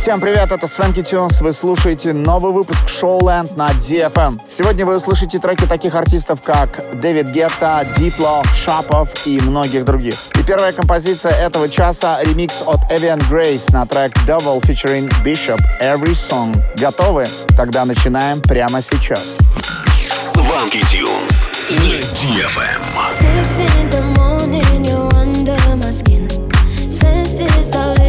Всем привет, это Свенки Тюнс. Вы слушаете новый выпуск Showland на DFM. Сегодня вы услышите треки таких артистов, как Дэвид Гетта, Дипло, Шапов и многих других. И первая композиция этого часа — ремикс от Evian Grace на трек Devil featuring Bishop Every Song. Готовы? Тогда начинаем прямо сейчас. Свенки Тюнс на DFM. Six in the morning, you're under my skin. Senses are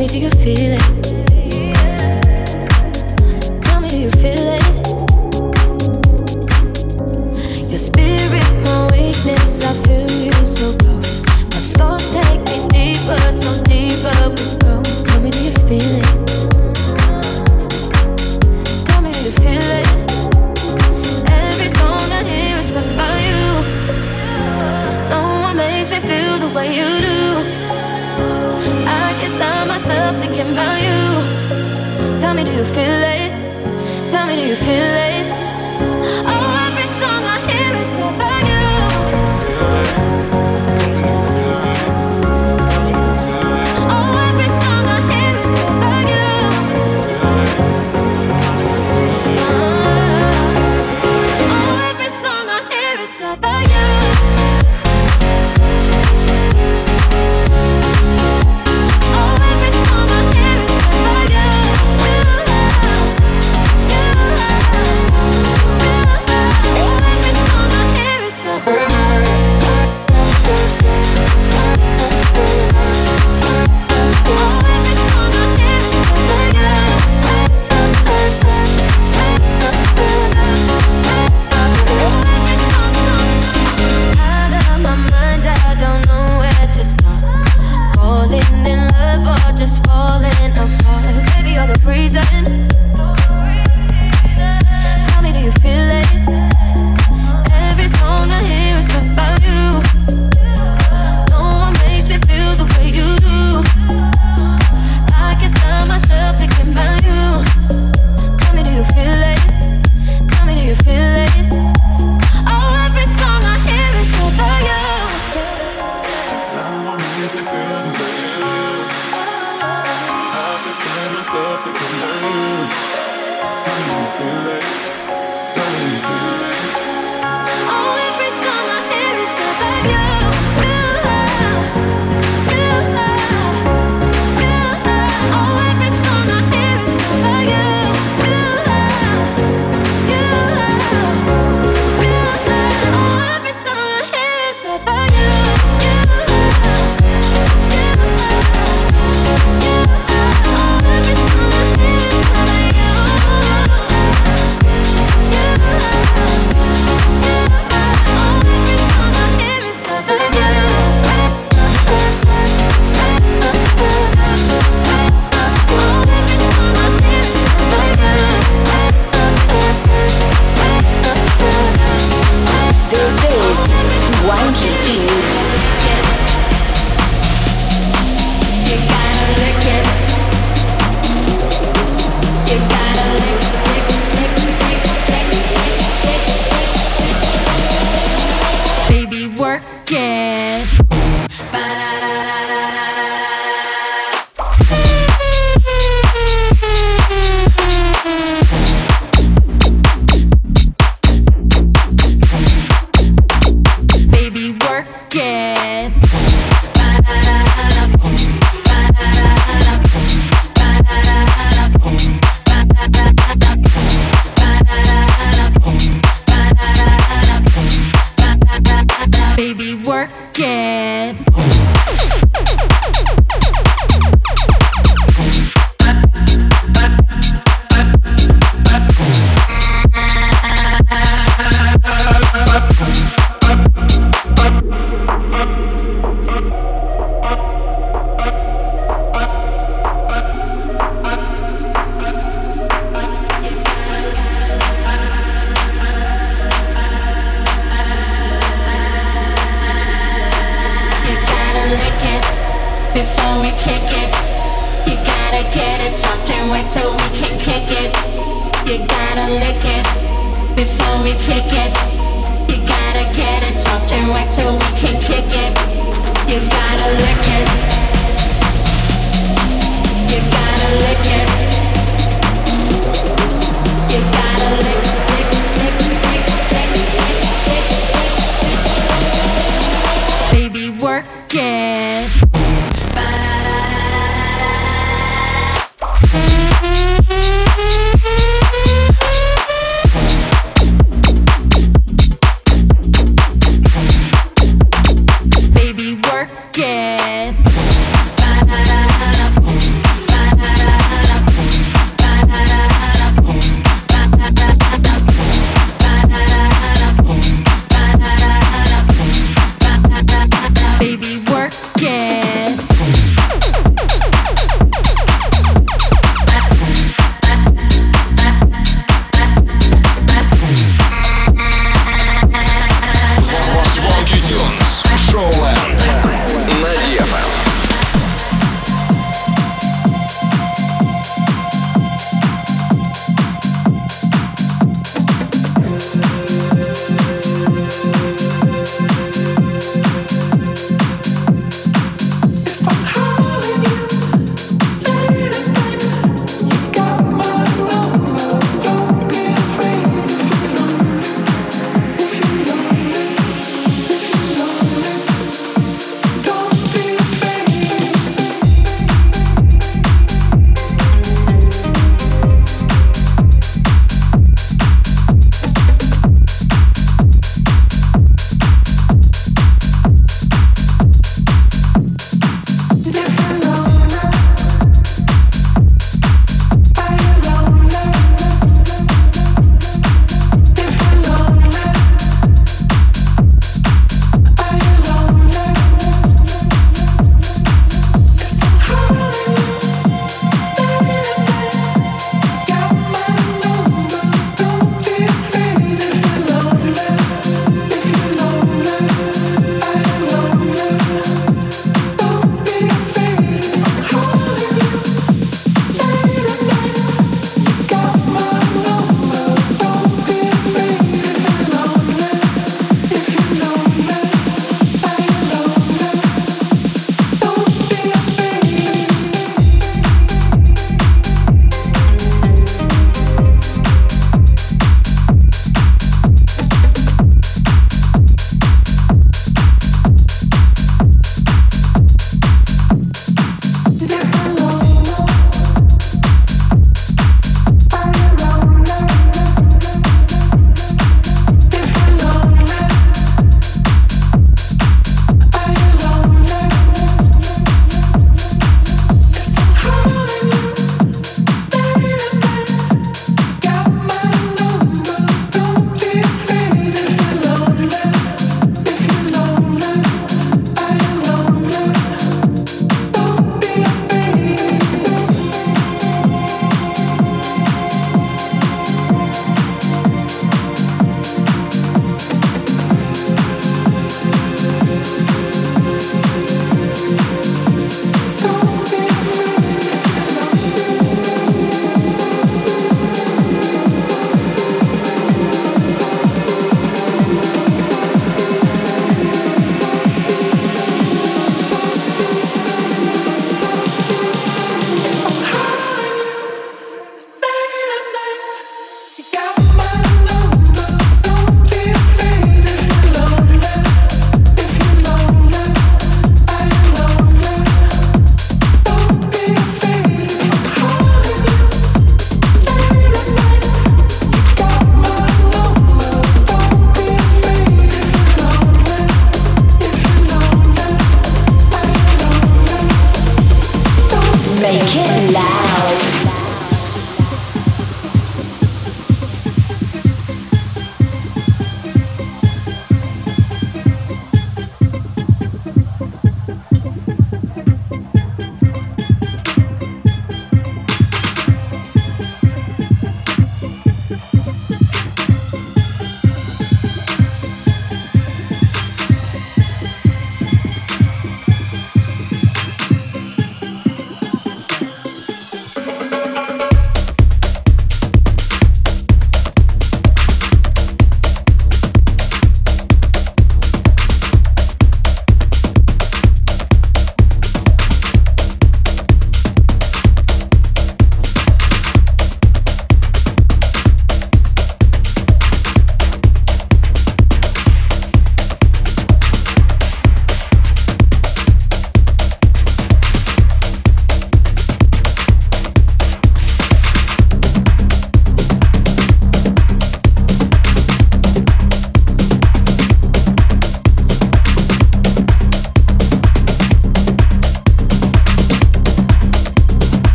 me, do you feel it? thinking about you. Tell me, do you feel it? Tell me, do you feel it?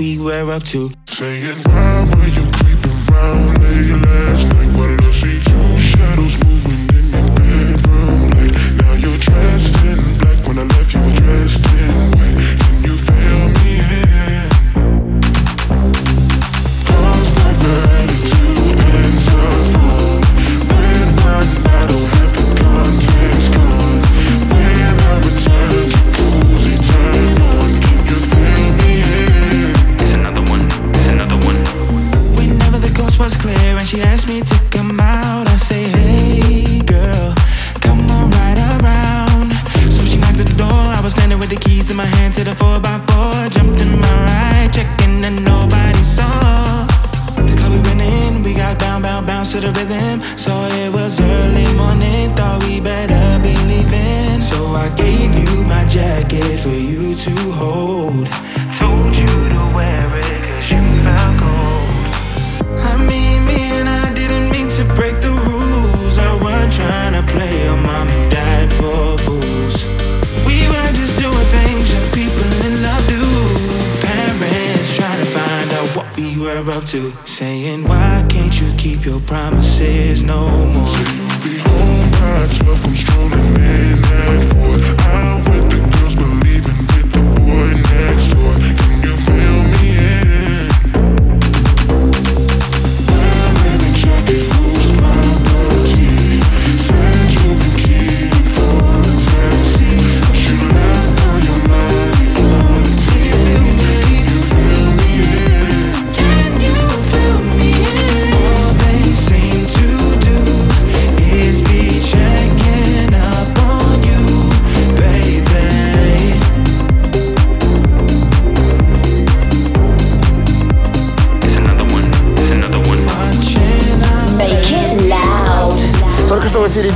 we were up to. Saying, why were you creeping round late last night? What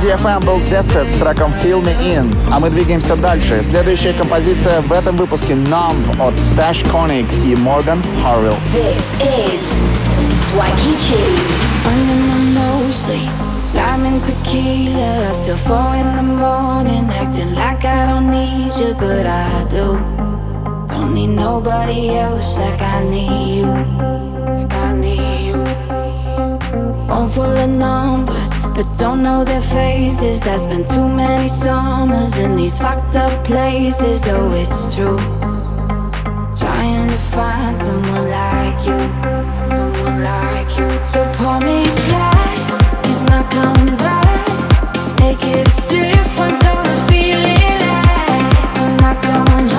DFM был Desert с треком Feel Me In. А мы двигаемся дальше. Следующая композиция в этом выпуске Numb от Stash Koenig и Morgan Harwell. This is Swaggy Cheese. I'm in tequila till four in the morning, acting like I don't need you, but I do. Don't need nobody else like I need you. Like I need you. Phone full of numbers. but don't know their faces. I spent too many summers in these fucked up places. Oh, it's true. Trying to find someone like you, someone like you. So pour me glass, it's not coming right. Make it a stiff one so the feeling lasts. I'm not going.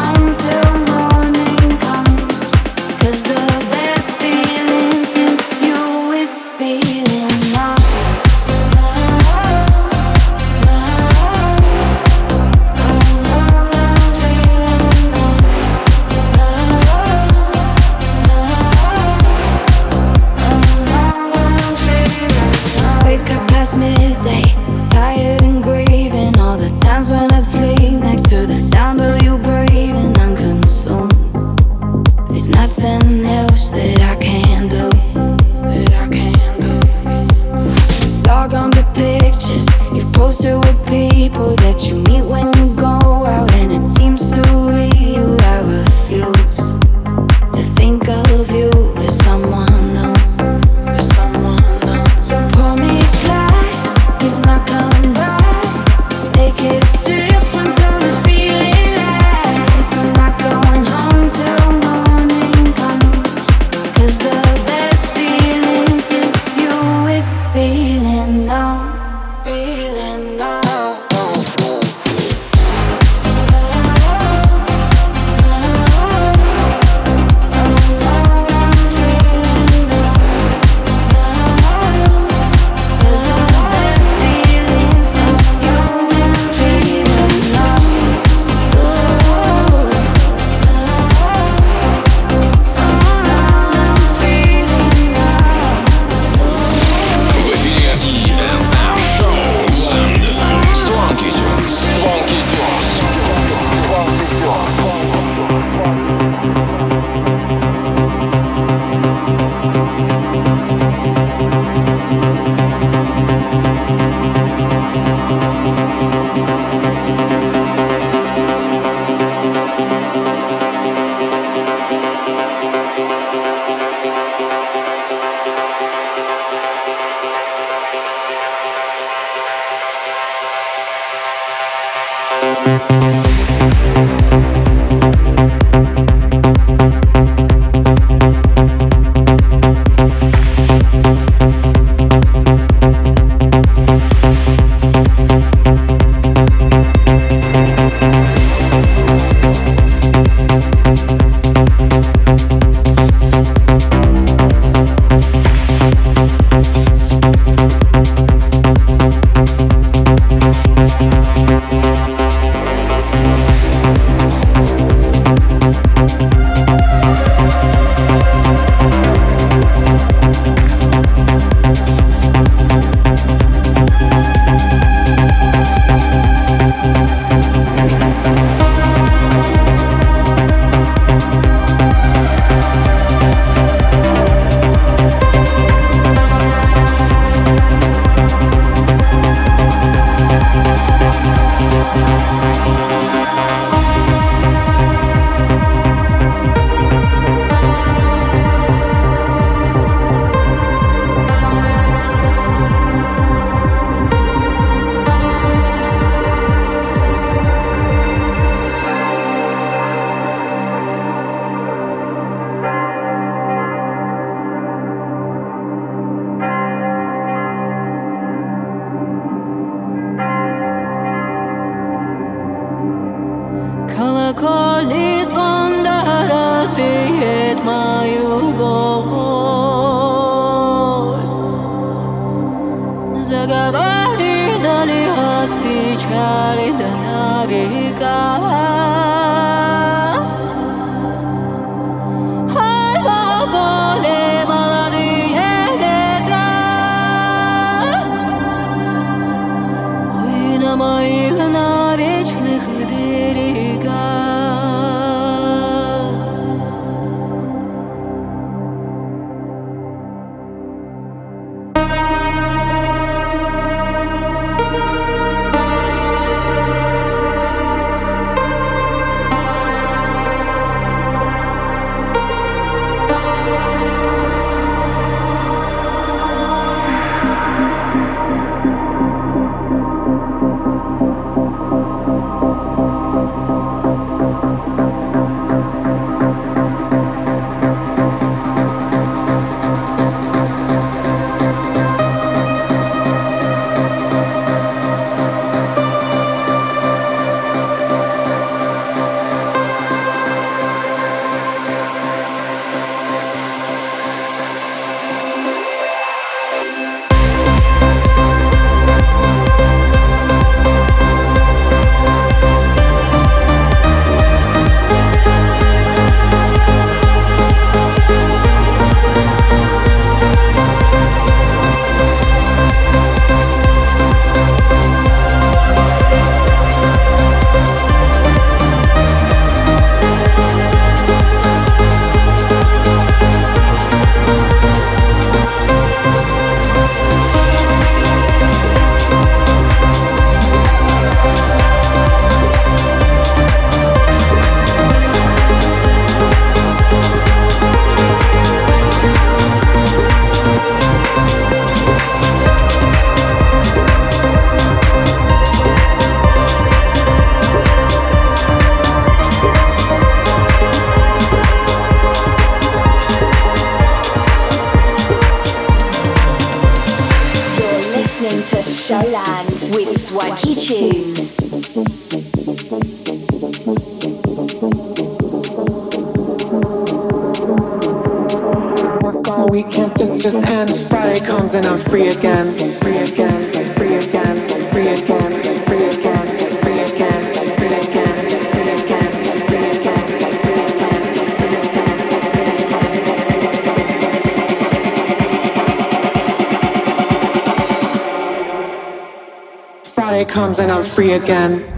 then I'm free again.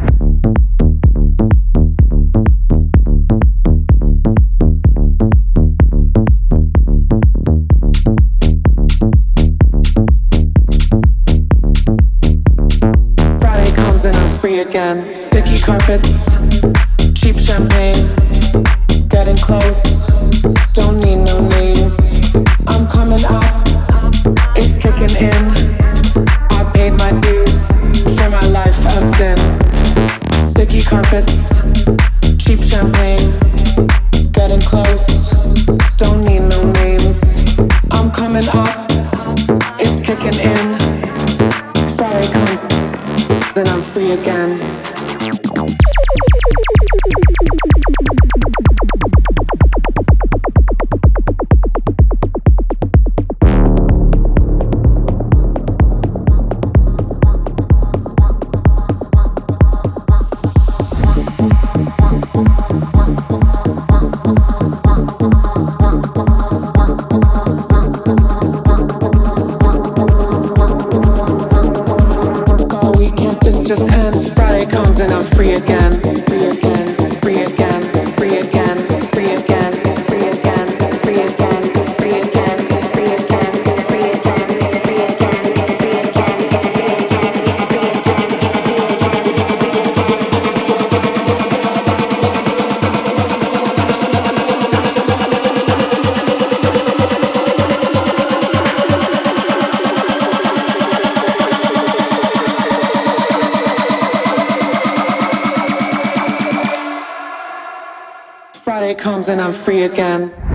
And I'm free again.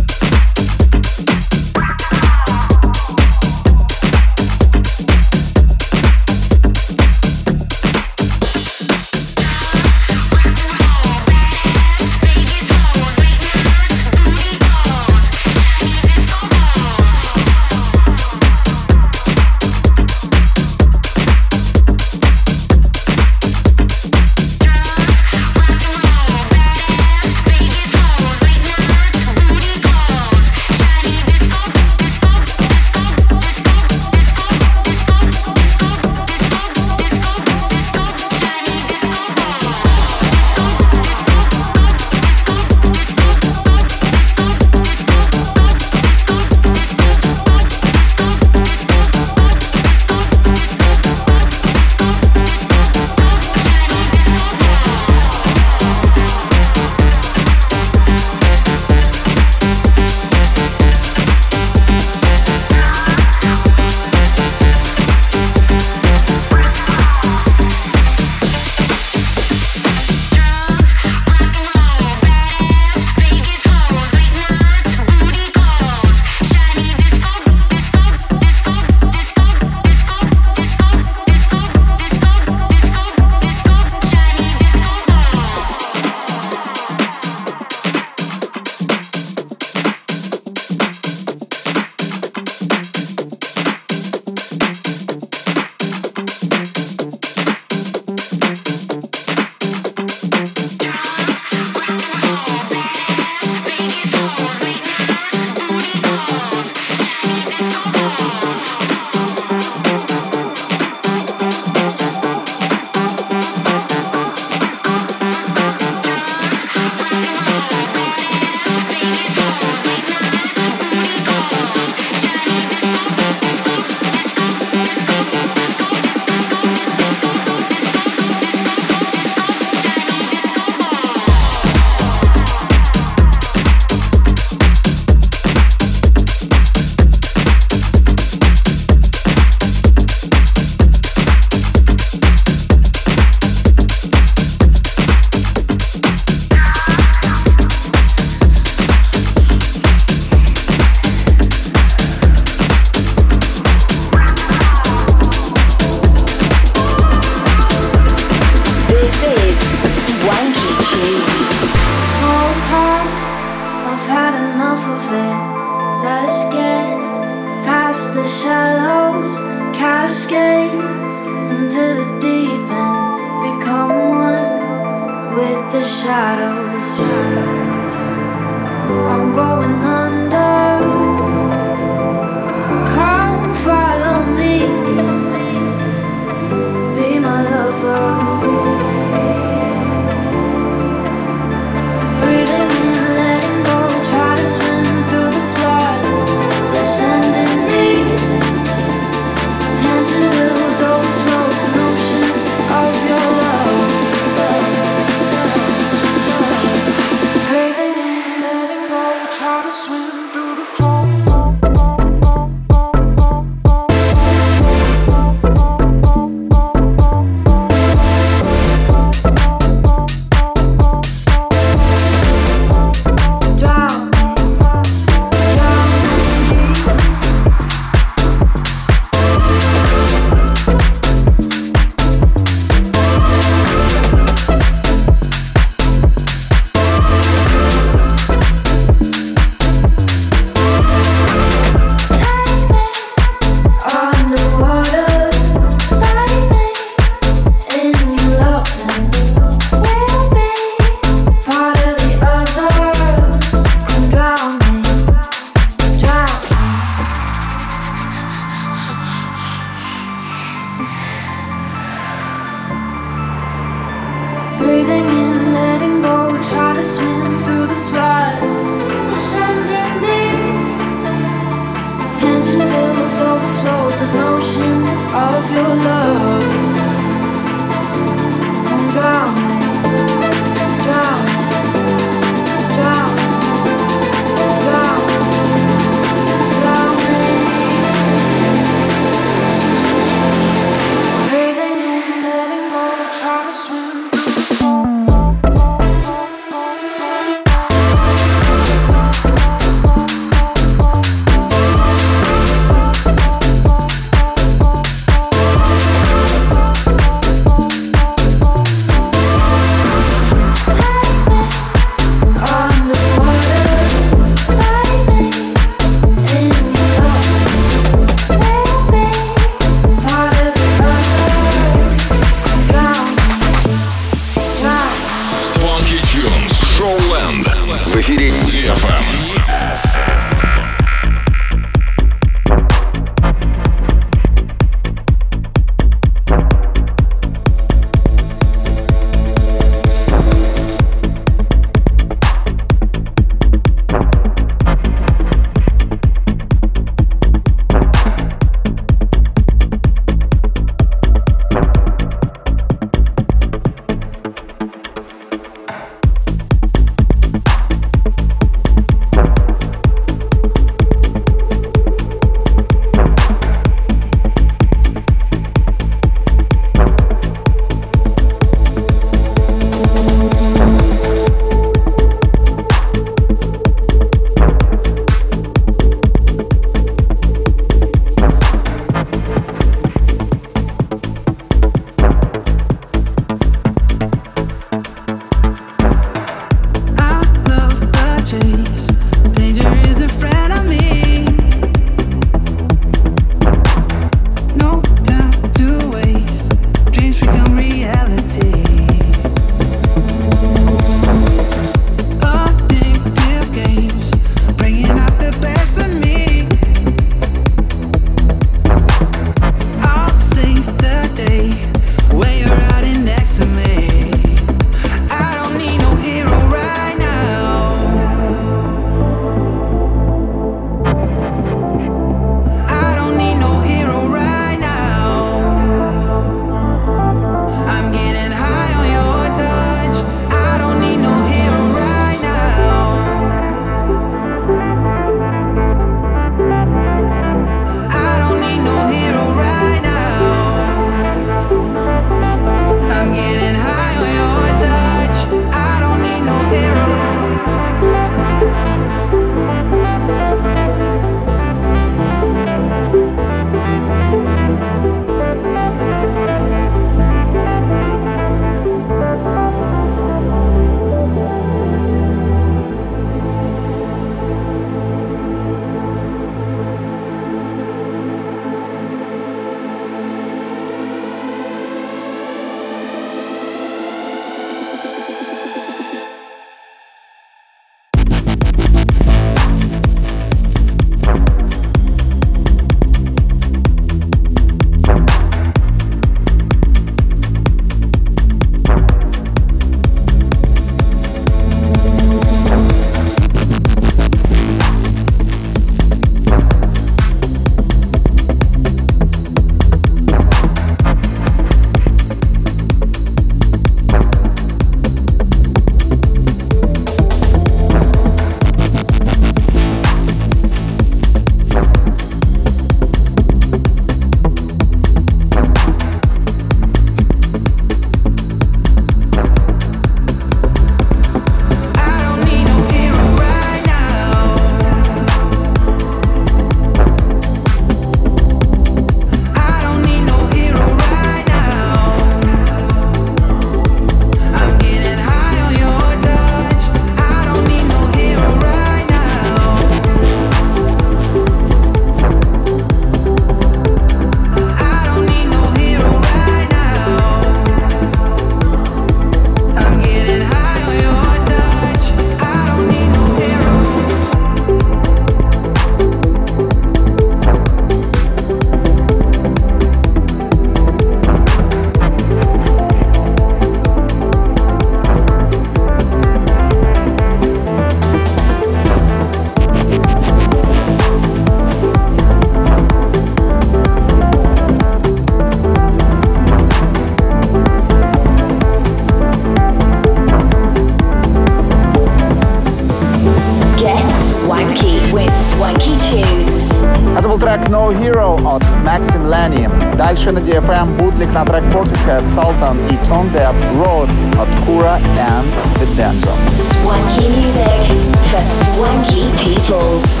от Maxim Lenny. Дальше на DFM бутлик на трек Portishead, Sultan и Tone Deaf Roads от Kura and The Denzo. Swanky music for swanky people.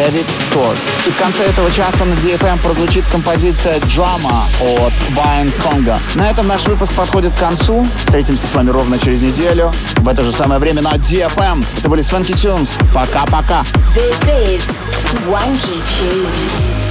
Дэвид Торт. И в конце этого часа на DFM прозвучит композиция Drama от Вайн Конга. На этом наш выпуск подходит к концу. Встретимся с вами ровно через неделю. В это же самое время на DFM. Это были Swanky Tunes. Пока-пока. This is Swanky Tunes.